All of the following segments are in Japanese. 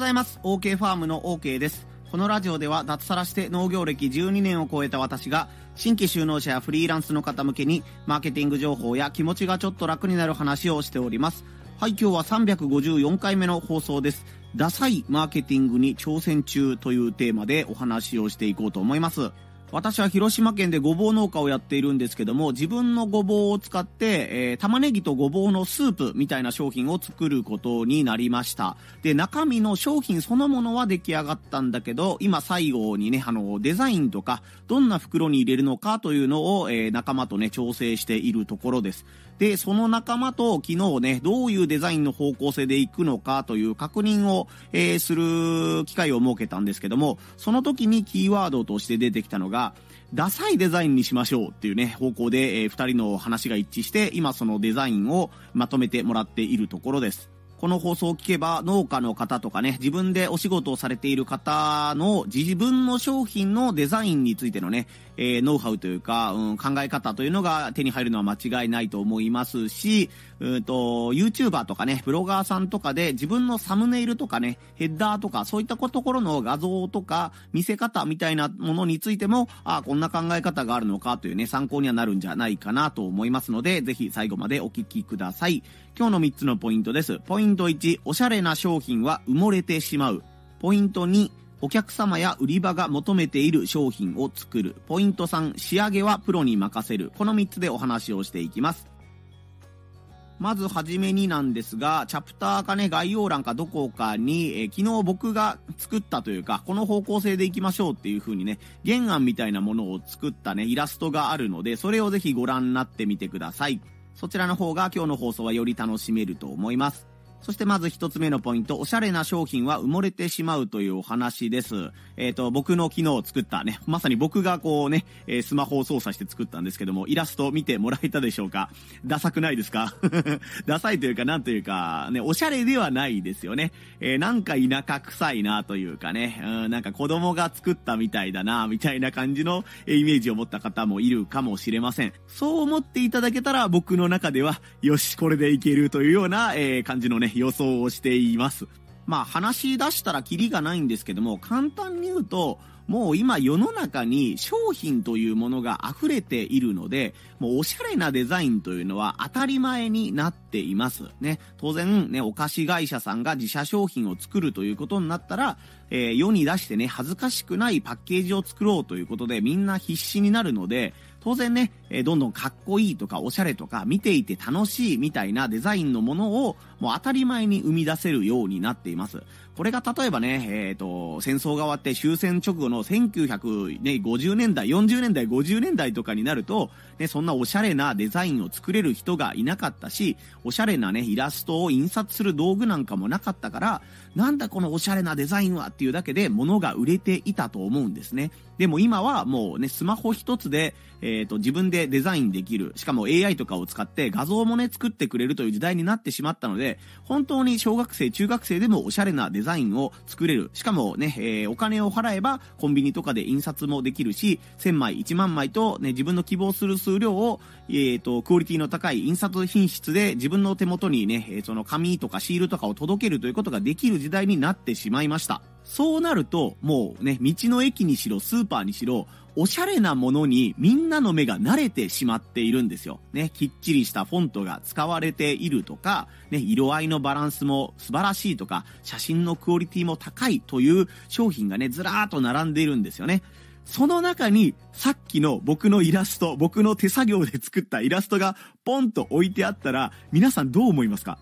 ございます。OK ファームの OK です。このラジオでは脱サラして農業歴12年を超えた私が新規就農者やフリーランスの方向けにマーケティング情報や気持ちがちょっと楽になる話をしております。はい、今日は354回目の放送です。ダサいマーケティングに挑戦中というテーマでお話をしていこうと思います。私は広島県でごぼう農家をやっているんですけども、自分のごぼうを使って、えー、玉ねぎとごぼうのスープみたいな商品を作ることになりました。で、中身の商品そのものは出来上がったんだけど、今最後にね、あの、デザインとか、どんな袋に入れるのかというのを、えー、仲間とね、調整しているところです。で、その仲間と昨日ね、どういうデザインの方向性で行くのかという確認を、えー、する機会を設けたんですけども、その時にキーワードとして出てきたのが、ダサいデザインにしましょうっていうね、方向で、えー、二人の話が一致して、今そのデザインをまとめてもらっているところです。この放送を聞けば農家の方とかね、自分でお仕事をされている方の自分の商品のデザインについてのね、えー、ノウハウというか、うん、考え方というのが手に入るのは間違いないと思いますし、うんと、YouTuber とかね、ブロガーさんとかで自分のサムネイルとかね、ヘッダーとか、そういったところの画像とか、見せ方みたいなものについても、あこんな考え方があるのかというね、参考にはなるんじゃないかなと思いますので、ぜひ最後までお聞きください。今日の3つのポイントです。ポインント1、おしゃれな商品は埋もれてしまう。ポイント2、お客様や売り場が求めている商品を作る。ポイント3、仕上げはプロに任せる。この3つでお話をしていきます。まずはじめになんですが、チャプターかね、概要欄かどこかに、えー、昨日僕が作ったというか、この方向性でいきましょうっていう風にね、原案みたいなものを作ったね、イラストがあるので、それをぜひご覧になってみてください。そちらの方が今日の放送はより楽しめると思います。そしてまず一つ目のポイント、おしゃれな商品は埋もれてしまうというお話です。えっ、ー、と、僕の昨日作ったね、まさに僕がこうね、えー、スマホを操作して作ったんですけども、イラスト見てもらえたでしょうか？ダサくないですか？ダサいというか、なんというか、ね、おしゃれではないですよね。えー、なんか田舎臭いなというかね、うん、なんか子供が作ったみたいだな、みたいな感じのイメージを持った方もいるかもしれません。そう思っていただけたら僕の中では、よし、これでいけるというような、え、感じのね、予想をしています。まあ話し出したらキリがないんですけども、簡単に言うと、もう今世の中に商品というものが溢れているので、もうおしゃれなデザインというのは当たり前になっています。ね。当然ね、お菓子会社さんが自社商品を作るということになったら、えー、世に出してね、恥ずかしくないパッケージを作ろうということでみんな必死になるので、当然ね、えどんどんかっこいいとかおしゃれとか見ていて楽しいみたいなデザインのものをもう当たり前に生み出せるようになっています。これが例えばね、えっ、ー、と、戦争が終わって終戦直後の1950年代、40年代、50年代とかになると、ね、そんなおしゃれなデザインを作れる人がいなかったし、おしゃれなね、イラストを印刷する道具なんかもなかったから、なんだこのおしゃれなデザインはっていうだけで物が売れていたと思うんですね。でも今はもうね、スマホ一つで、えっ、ー、と、自分でデザインできる。しかも AI とかを使って画像もね、作ってくれるという時代になってしまったので、本当に小学生、中学生でもおしゃれなデザインを作れる。しかもね、えー、お金を払えばコンビニとかで印刷もできるし、1000枚、1万枚とね、自分の希望する数量を、えっ、ー、と、クオリティの高い印刷品質で自分の手元にね、えその紙とかシールとかを届けるということができる時代になってしまいました。そうなると、もうね、道の駅にしろ、スーパーにしろ、おしゃれなものにみんなの目が慣れてしまっているんですよ。ね、きっちりしたフォントが使われているとか、ね、色合いのバランスも素晴らしいとか、写真のクオリティも高いという商品がね、ずらーっと並んでいるんですよね。その中に、さっきの僕のイラスト、僕の手作業で作ったイラストがポンと置いてあったら、皆さんどう思いますか？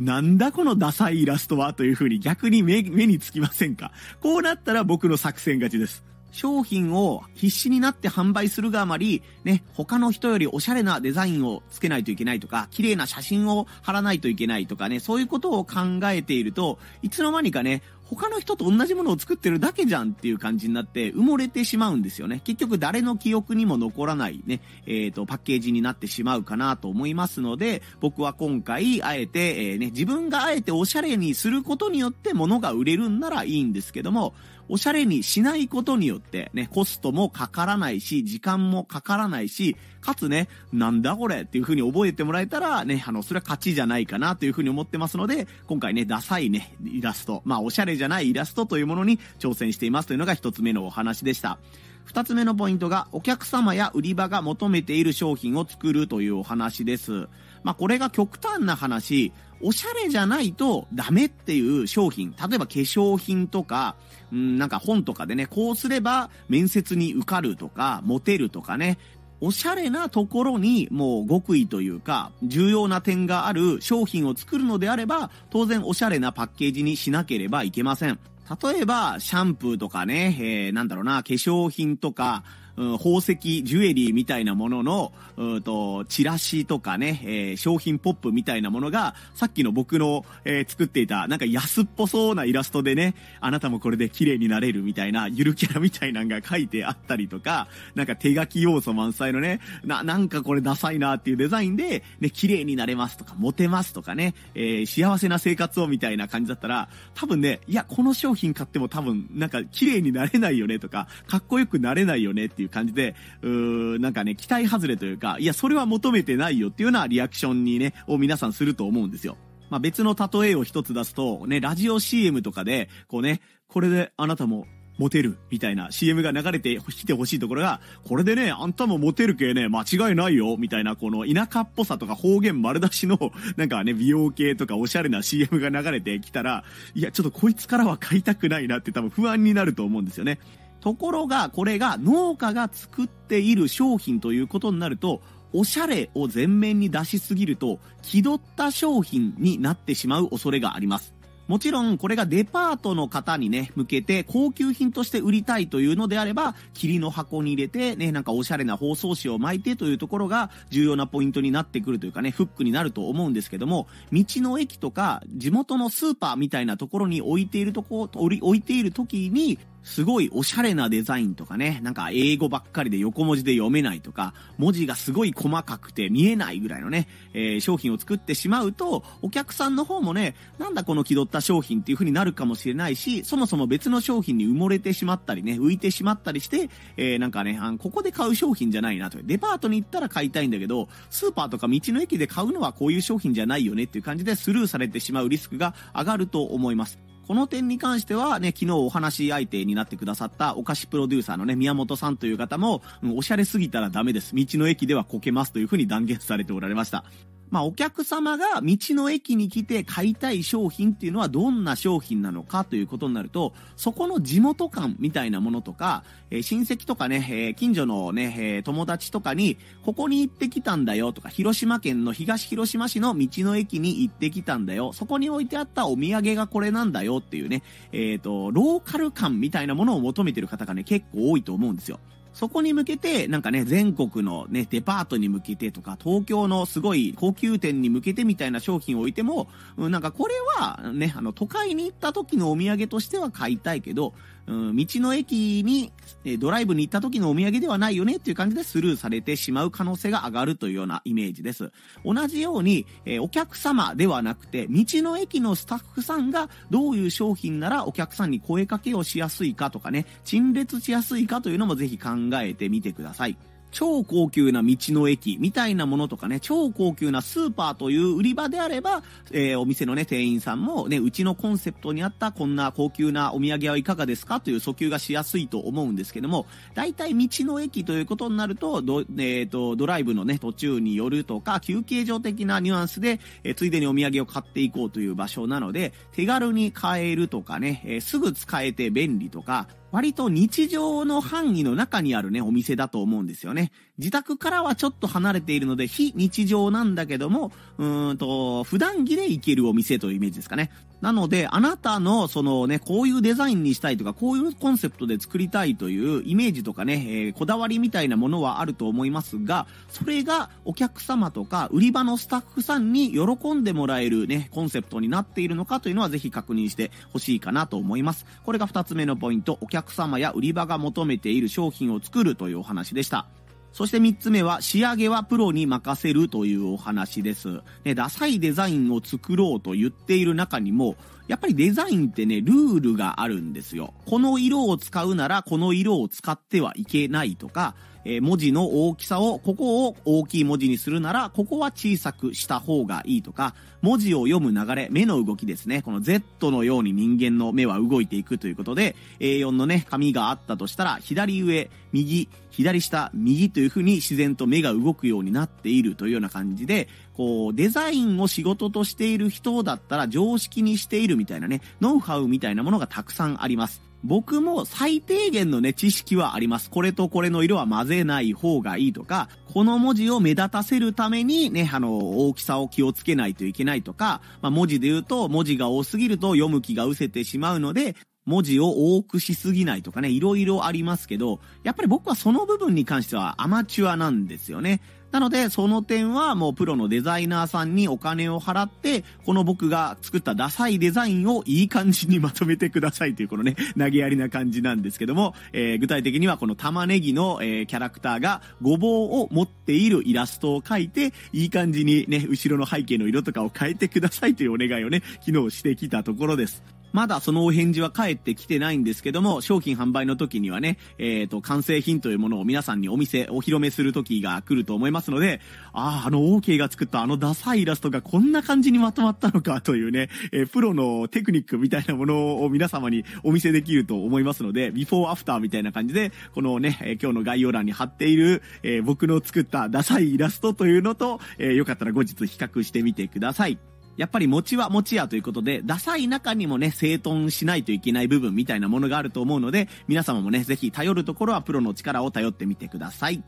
なんだこのダサいイラストはという風に逆に目につきませんか？こうなったら僕の作戦勝ちです。商品を必死になって販売するがあまり、ね、他の人よりおしゃれなデザインをつけないといけないとか、綺麗な写真を貼らないといけないとかね、そういうことを考えていると、いつの間にかね、他の人と同じものを作ってるだけじゃんっていう感じになって埋もれてしまうんですよね。結局誰の記憶にも残らないね、えっ、ー、と、パッケージになってしまうかなと思いますので、僕は今回、あえて、えー、ね、自分があえておしゃれにすることによって物が売れるんならいいんですけども、おしゃれにしないことによってね、コストもかからないし、時間もかからないし、かつね、なんだこれっていう風に覚えてもらえたら、ね、あの、それは勝ちじゃないかなという風に思ってますので、今回ね、ダサいね、イラスト、まあ、おしゃれじゃないイラストというものに挑戦していますというのが一つ目のお話でした。二つ目のポイントが、お客様や売り場が求めている商品を作るというお話です。まあ、これが極端な話、おしゃれじゃないとダメっていう商品、例えば化粧品とか、うん、なんか本とかでね、こうすれば面接に受かるとか、モテるとかね、おしゃれなところにもう極意というか、重要な点がある商品を作るのであれば、当然おしゃれなパッケージにしなければいけません。例えば、シャンプーとかね、えー、なんだろうな、化粧品とか、うん、宝石、ジュエリーみたいなものの、うんと、チラシとかね、えー、商品ポップみたいなものが、さっきの僕の、えー、作っていた、なんか安っぽそうなイラストでね、あなたもこれで綺麗になれるみたいな、ゆるキャラみたいなのが書いてあったりとか、なんか手書き要素満載のね、な、なんかこれダサいなっていうデザインで、ね、綺麗になれますとか、モテますとかね、えー、幸せな生活をみたいな感じだったら、多分ね、いや、この商品買っても多分、なんか綺麗になれないよねとか、かっこよくなれないよねっていう感じで、うーなんかね、期待外れというか、いや、それは求めてないよっていうようなリアクションにね、を皆さんすると思うんですよ。まあ、別の例えを一つ出すと、ね、ラジオ CM とかで、こうね、これであなたもモテるみたいな CM が流れてきてほしいところが、これでね、あんたもモテる系ね、間違いないよみたいな、この田舎っぽさとか方言丸出しの、なんかね、美容系とかおしゃれな CM が流れてきたら、いや、ちょっとこいつからは買いたくないなって多分不安になると思うんですよね。ところが、これが農家が作っている商品ということになると、おしゃれを前面に出しすぎると、気取った商品になってしまう恐れがあります。もちろん、これがデパートの方にね、向けて高級品として売りたいというのであれば、霧の箱に入れて、ね、なんかおしゃれな包装紙を巻いてというところが重要なポイントになってくるというかね、フックになると思うんですけども、道の駅とか地元のスーパーみたいなところに置いているとこ、置いている時に、すごいおしゃれなデザインとかね、なんか英語ばっかりで横文字で読めないとか、文字がすごい細かくて見えないぐらいのね、えー、商品を作ってしまうと、お客さんの方もね、なんだこの気取った商品っていう風になるかもしれないし、そもそも別の商品に埋もれてしまったりね、浮いてしまったりして、えー、なんかね、あここで買う商品じゃないなと。デパートに行ったら買いたいんだけど、スーパーとか道の駅で買うのはこういう商品じゃないよねっていう感じでスルーされてしまうリスクが上がると思います。この点に関してはね、昨日お話し相手になってくださったお菓子プロデューサーのね、宮本さんという方も、うん、おしゃれすぎたらダメです。道の駅ではこけますというふうに断言されておられました。まあ、お客様が道の駅に来て買いたい商品っていうのはどんな商品なのかということになると、そこの地元感みたいなものとか、えー、親戚とかね、えー、近所のね、えー、友達とかに、ここに行ってきたんだよとか、広島県の東広島市の道の駅に行ってきたんだよ。そこに置いてあったお土産がこれなんだよっていうね、えっ、と、ローカル感みたいなものを求めてる方がね、結構多いと思うんですよ。そこに向けて、なんかね、全国のね、デパートに向けてとか、東京のすごい高級店に向けてみたいな商品を置いても、うん、なんかこれはね、あの、都会に行った時のお土産としては買いたいけど、うん、道の駅に、えドライブに行った時のお土産ではないよねっていう感じでスルーされてしまう可能性が上がるというようなイメージです。同じように、え、お客様ではなくて、道の駅のスタッフさんがどういう商品ならお客さんに声かけをしやすいかとかね、陳列しやすいかというのもぜひ考えてみてください。超高級な道の駅みたいなものとかね、超高級なスーパーという売り場であれば、えー、お店のね、店員さんもね、うちのコンセプトにあったこんな高級なお土産はいかがですか？という訴求がしやすいと思うんですけども、大体道の駅ということになると、ど、え、ー、と、ドライブのね、途中に寄るとか、休憩所的なニュアンスで、えー、ついでにお土産を買っていこうという場所なので、手軽に買えるとかね、えー、すぐ使えて便利とか、割と日常の範囲の中にあるね、お店だと思うんですよね。自宅からはちょっと離れているので、非日常なんだけども、うーんと、普段着で行けるお店というイメージですかね。なので、あなたの、そのね、こういうデザインにしたいとか、こういうコンセプトで作りたいというイメージとかね、えー、こだわりみたいなものはあると思いますが、それがお客様とか、売り場のスタッフさんに喜んでもらえるね、コンセプトになっているのかというのはぜひ確認してほしいかなと思います。これが二つ目のポイント、お客様や売り場が求めている商品を作るというお話でした。そして3つ目は、仕上げはプロに任せるというお話です。ね、ダサいデザインを作ろうと言っている中にも、やっぱりデザインってね、ルールがあるんですよ。この色を使うなら、この色を使ってはいけないとか、えー、文字の大きさを、ここを大きい文字にするなら、ここは小さくした方がいいとか、文字を読む流れ、目の動きですね。この Z のように人間の目は動いていくということで、A4 のね、紙があったとしたら、左上、右、左下、右という風に自然と目が動くようになっているというような感じで、こう、デザインを仕事としている人だったら常識にしているみたいなね、ノウハウみたいなものがたくさんあります。僕も最低限のね、知識はあります。これとこれの色は混ぜない方がいいとか、この文字を目立たせるためにね、あの、大きさを気をつけないといけないとか、まあ、文字で言うと、文字が多すぎると読む気が失せてしまうので、文字を多くしすぎないとかね、いろいろありますけど、やっぱり僕はその部分に関してはアマチュアなんですよね。なので、その点はもうプロのデザイナーさんにお金を払って、この僕が作ったダサいデザインをいい感じにまとめてくださいというこのね、投げやりな感じなんですけども、えー、具体的にはこの玉ねぎの、えー、キャラクターがごぼうを持っているイラストを描いて、いい感じにね、後ろの背景の色とかを変えてくださいというお願いをね、昨日してきたところです。まだそのお返事は返ってきてないんですけども、商品販売の時にはね、えっ、ー、と、完成品というものを皆さんにお店、お披露目する時が来ると思いますので、ああ、あの OK が作ったあのダサいイラストがこんな感じにまとまったのかというね、えー、プロのテクニックみたいなものを皆様にお見せできると思いますので、ビフォーアフターみたいな感じで、このね、え、今日の概要欄に貼っている、え僕の作ったダサいイラストというのと、えよかったら後日比較してみてください。やっぱり餅は餅やということで、ダサい中にもね、整頓しないといけない部分みたいなものがあると思うので、皆様もね、ぜひ頼るところはプロの力を頼ってみてください。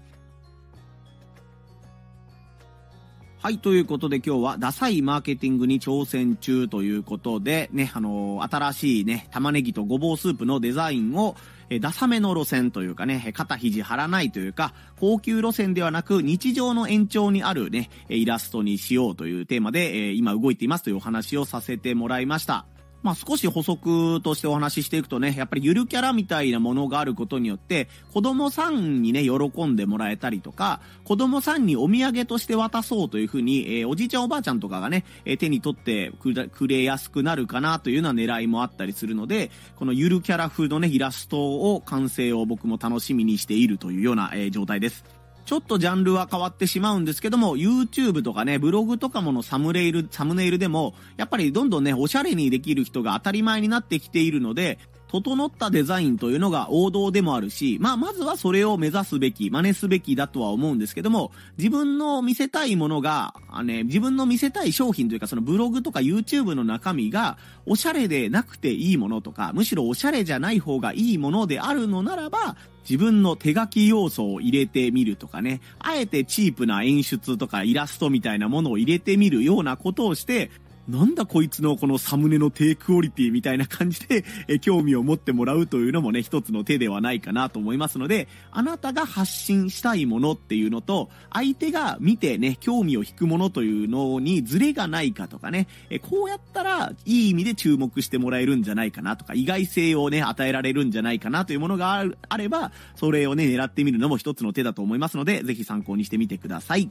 はい、ということで今日はダサいマーケティングに挑戦中ということで、ね、あのー、新しいね、玉ねぎとごぼうスープのデザインを、えダサめの路線というかね、肩肘張らないというか、高級路線ではなく日常の延長にあるね、イラストにしようというテーマで、え今動いていますというお話をさせてもらいました。まあ少し補足としてお話ししていくとね、やっぱりゆるキャラみたいなものがあることによって、子供さんにね、喜んでもらえたりとか、子供さんにお土産として渡そうというふうに、えー、おじいちゃんおばあちゃんとかがね、えー、手に取ってくれやすくなるかなというような狙いもあったりするので、このゆるキャラ風のね、イラストを完成を僕も楽しみにしているというような、えー、状態です。ちょっとジャンルは変わってしまうんですけども、YouTube とかね、ブログとかものサムネイル、サムネイルでも、やっぱりどんどんね、おしゃれにできる人が当たり前になってきているので、整ったデザインというのが王道でもあるし、まあ、まずはそれを目指すべき、真似すべきだとは思うんですけども、自分の見せたいものが、あね、自分の見せたい商品というか、そのブログとか YouTube の中身が、おしゃれでなくていいものとか、むしろおしゃれじゃない方がいいものであるのならば、自分の手書き要素を入れてみるとかね、あえてチープな演出とかイラストみたいなものを入れてみるようなことをして、なんだこいつのこのサムネの低クオリティみたいな感じで、え興味を持ってもらうというのもね、一つの手ではないかなと思いますので、あなたが発信したいものっていうのと、相手が見てね、興味を引くものというのにズレがないかとかね、えこうやったらいい意味で注目してもらえるんじゃないかなとか、意外性をね、与えられるんじゃないかなというものがあれば、それをね、狙ってみるのも一つの手だと思いますので、ぜひ参考にしてみてください。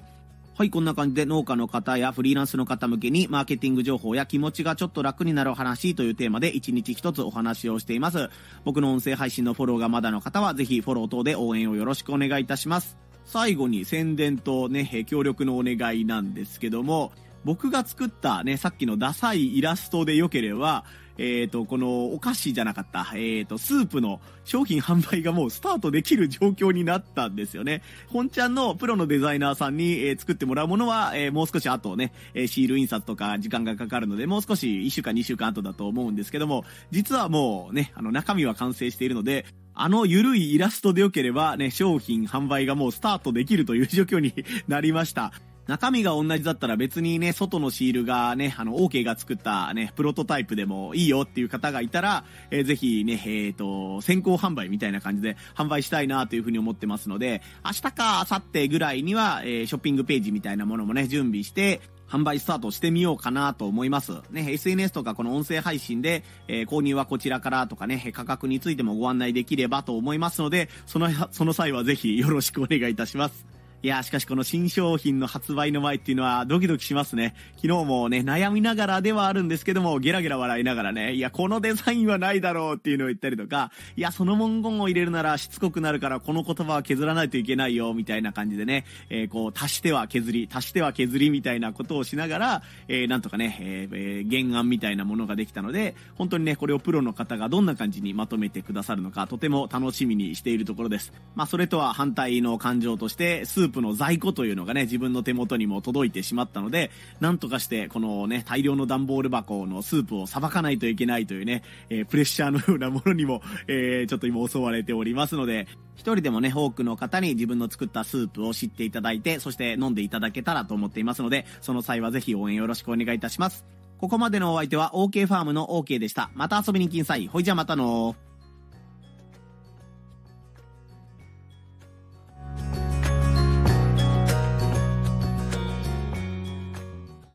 はい、こんな感じで農家の方やフリーランスの方向けにマーケティング情報や気持ちがちょっと楽になる話というテーマで1日1つお話をしています。僕の音声配信のフォローがまだの方はぜひフォロー等で応援をよろしくお願いいたします。最後に宣伝とね、協力のお願いなんですけども、僕が作ったね、さっきのダサいイラストで良ければ、えっ、ー、と、このお菓子じゃなかった、えっ、ー、と、スープの商品販売がもうスタートできる状況になったんですよね。本ちゃんのプロのデザイナーさんに、えー、作ってもらうものは、えもう少し後ね、えシール印刷とか時間がかかるので、もう少し1週間2週間後だと思うんですけども、実はもうね、あの中身は完成しているので、あの緩いイラストで良ければね、商品販売がもうスタートできるという状況になりました。中身が同じだったら別にね、外のシールがね、あの、OK が作ったね、プロトタイプでもいいよっていう方がいたら、えー、ぜひね、えっ、ー、と、先行販売みたいな感じで販売したいなというふうに思ってますので、明日か明後日ぐらいには、えー、ショッピングページみたいなものもね、準備して、販売スタートしてみようかなと思います。ね、SNS とかこの音声配信で、えー、購入はこちらからとかね、価格についてもご案内できればと思いますので、その、その際はぜひよろしくお願いいたします。いや、しかしこの新商品の発売の前っていうのはドキドキしますね。昨日もね、悩みながらではあるんですけども、ゲラゲラ笑いながらね、いや、このデザインはないだろうっていうのを言ったりとか、いや、その文言を入れるならしつこくなるからこの言葉は削らないといけないよ、みたいな感じでね、えー、こう、足しては削り、足しては削りみたいなことをしながら、えー、なんとかね、えー、原案みたいなものができたので、本当にね、これをプロの方がどんな感じにまとめてくださるのか、とても楽しみにしているところです。まあ、それとは反対の感情として、スープの在庫というのがね、自分の手元にも届いてしまったので、なんとかしてこのね、大量の段ボール箱のスープをさばかないといけないというね、えー、プレッシャーのようなものにも、えー、ちょっと今襲われておりますので、一人でもね、多くの方に自分の作ったスープを知っていただいて、そして飲んでいただけたらと思っていますので、その際はぜひ応援よろしくお願いいたします。ここまでのお相手は OK ファームの OK でした。また遊びに来んさい。ほいじゃまたのー。